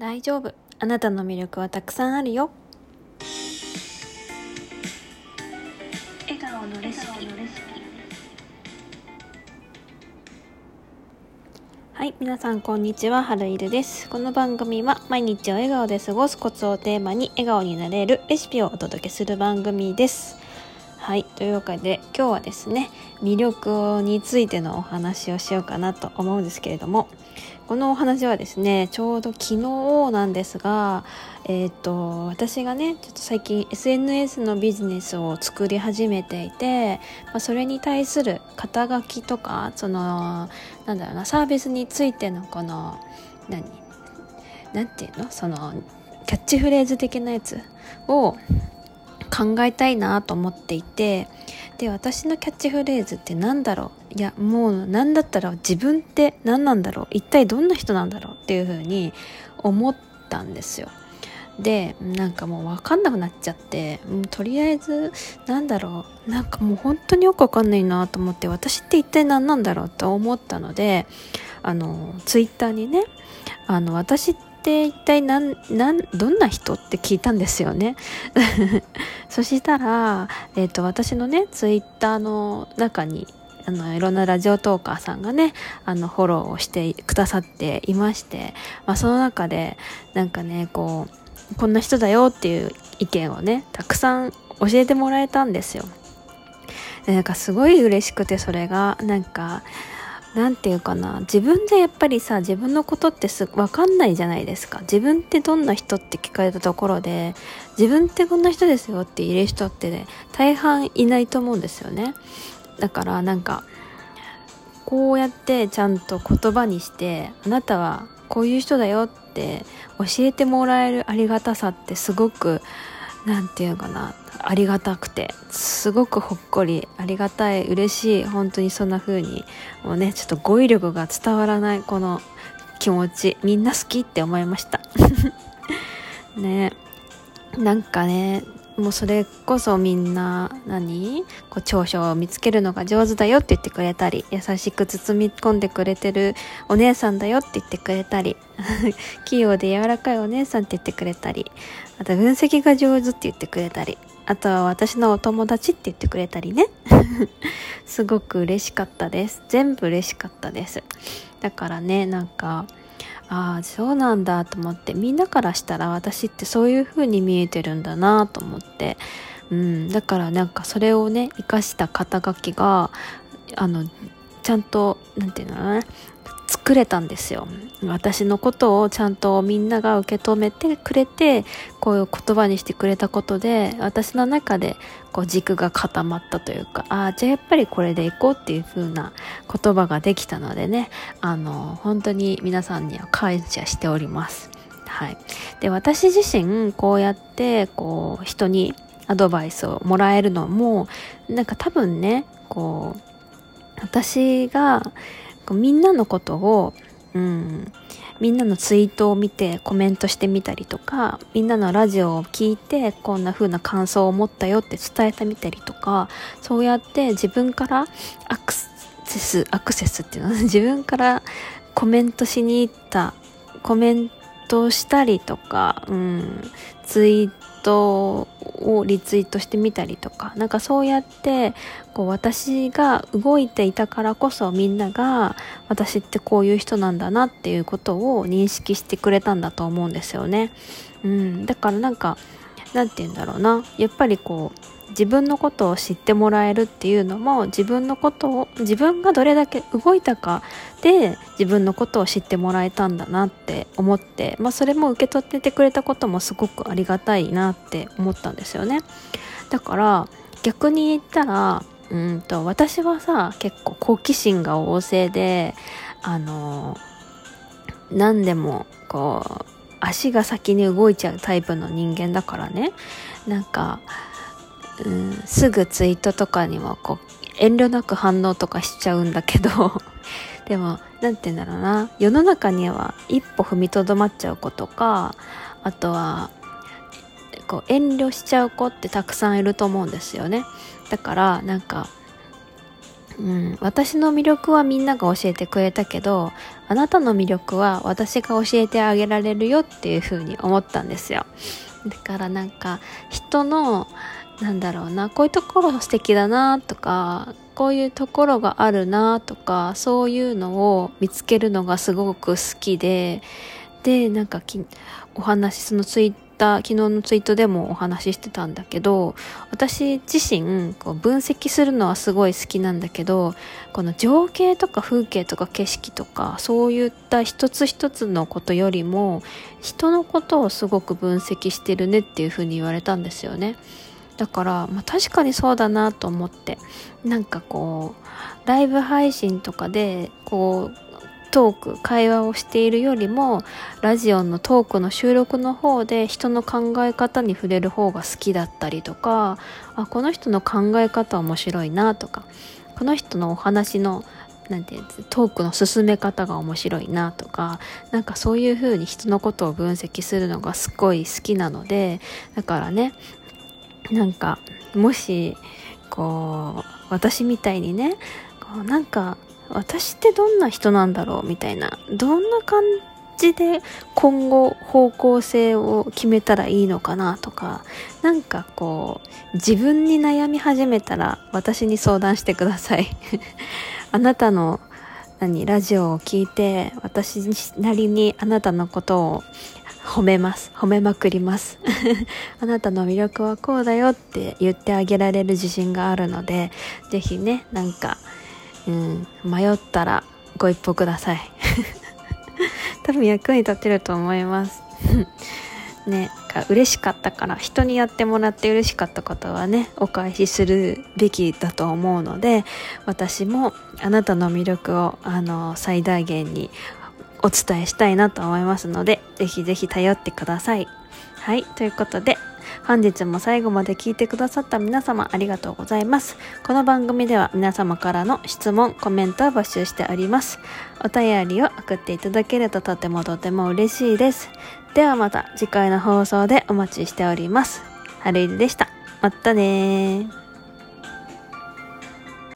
大丈夫。あなたの魅力はたくさんあるよ。笑顔のレシピ。はい皆さんこんにちは春いるです。この番組は毎日を笑顔で過ごすコツをテーマに笑顔になれるレシピをお届けする番組です。はいというわけで今日はですね魅力についてのお話をしようかなと思うんですけれどもこのお話はですねちょうど昨日なんですがえ、ー、と私がねちょっと最近 SNS のビジネスを作り始めていて、まあ、それに対する肩書きとかそのなんだろうなサービスについてのこの何？なんていうの？そのキャッチフレーズ的なやつを考えたいなと思っていてで私のキャッチフレーズって何だろう？いやもう何だったら自分って何なんだろう？一体どんな人なんだろう？っていうふうに思ったんですよ。でなんかもう分かんなくなっちゃってもうとりあえずなんだろう？なんかもう本当によく分かんないなと思って私って一体何なんだろうと思ったのであのツイッターにねあの私ってって一体何何どんな人って聞いたんですよね そしたら、えーと、私のねツイッターの中にあのいろんなラジオトーカーさんがねあのフォローをしてくださっていまして、まあ、その中でなんかねこうこんな人だよっていう意見をねたくさん教えてもらえたんですよ。なんかすごい嬉しくてそれがなんか何て言うかな自分でやっぱりさ自分のことってす分かんないじゃないですか。自分ってどんな人って聞かれたところで自分ってこんな人ですよって言える人ってね大半いないと思うんですよね。だからなんかこうやってちゃんと言葉にしてあなたはこういう人だよって教えてもらえるありがたさってすごく何て言うかなありがたくてすごくほっこりありがたい嬉しい本当にそんな風にもうねちょっと語彙力が伝わらないこの気持ちみんな好きって思いました。ね。なんかねもうそれこそみんな何？こう長所を見つけるのが上手だよって言ってくれたり優しく包み込んでくれてるお姉さんだよって言ってくれたり 器用で柔らかいお姉さんって言ってくれたりあと分析が上手って言ってくれたりあとは私のお友達って言ってくれたりね。すごく嬉しかったです。全部嬉しかったです。だからねなんかああそうなんだと思ってみんなからしたら私ってそういう風に見えてるんだなと思って、うん、だからなんかそれをね生かした肩書きがあのちゃんと何て言うのかな。作れたんですよ。私のことをちゃんとみんなが受け止めてくれてこういう言葉にしてくれたことで私の中でこう軸が固まったというかああじゃあやっぱりこれでいこうっていう風な言葉ができたのでねあの本当に皆さんには感謝しております。はい、で私自身こうやってこう人にアドバイスをもらえるのもなんか多分ねこう私がみんなのことを、うん、みんなのツイートを見てコメントしてみたりとかみんなのラジオを聞いてこんな風な感想を持ったよって伝えてみたりとかそうやって自分からアクセスアクセスっていうの？は 自分からコメントしに行ったコメントしたりとか、うん、ツイートをリツイートしてみたりとかなんかそうやってこう私が動いていたからこそみんなが私ってこういう人なんだなっていうことを認識してくれたんだと思うんですよね。うん、だからなんかなんて言うんだろうなやっぱりこう自分のことを知ってもらえるっていうのも自分のことを自分がどれだけ動いたかで自分のことを知ってもらえたんだなって思って、まあ、それも受け取っててくれたこともすごくありがたいなって思ったんですよね。だから逆に言ったらうんと私はさ結構好奇心が旺盛であの何でもこう足が先に動いちゃうタイプの人間だからね。なんかうん、すぐツイートとかにもこう遠慮なく反応とかしちゃうんだけど でも何て言うんだろうな。世の中には一歩踏みとどまっちゃう子とかあとはこう遠慮しちゃう子ってたくさんいると思うんですよね。だからなんかうん、私の魅力はみんなが教えてくれたけどあなたの魅力は私が教えてあげられるよっていう風に思ったんですよ。だからなんか人のなんだろうなこういうところ素敵だなとかこういうところがあるなとかそういうのを見つけるのがすごく好きででなんかお話そのツイッター昨日のツイートでもお話ししてたんだけど私自身こう分析するのはすごい好きなんだけどこの情景とか風景とか景色とかそういった一つ一つのことよりも人のことをすごく分析してるねっていうふうに言われたんですよね。だから、まあ、確かにそうだなと思ってなんかこうライブ配信とかでこうトーク会話をしているよりもラジオのトークの収録の方で人の考え方に触れる方が好きだったりとかあこの人の考え方面白いなとかこの人のお話のなんてトークの進め方が面白いなとかなんかそういう風に人のことを分析するのがすごい好きなのでだからねなんかもしこう私みたいにねこうなんか私ってどんな人なんだろうみたいなどんな感じで今後方向性を決めたらいいのかなとかなんかこう自分に悩み始めたら私に相談してください。あなたの何ラジオを聞いて私なりにあなたのことを褒めます。褒めまくります。あなたの魅力はこうだよって言ってあげられる自信があるので、ぜひね、なんか、うん、迷ったらご一報ください。多分役に立てると思います。ね、嬉しかったから人にやってもらって嬉しかったことはねお返しするべきだと思うので私もあなたの魅力をあの最大限にお伝えしたいなと思いますので、ぜひぜひ頼ってください。はい、ということで、本日も最後まで聞いてくださった皆様ありがとうございます。この番組では皆様からの質問、コメントを募集しております。お便りを送っていただけるととてもとても嬉しいです。ではまた次回の放送でお待ちしております。はるいでした。またね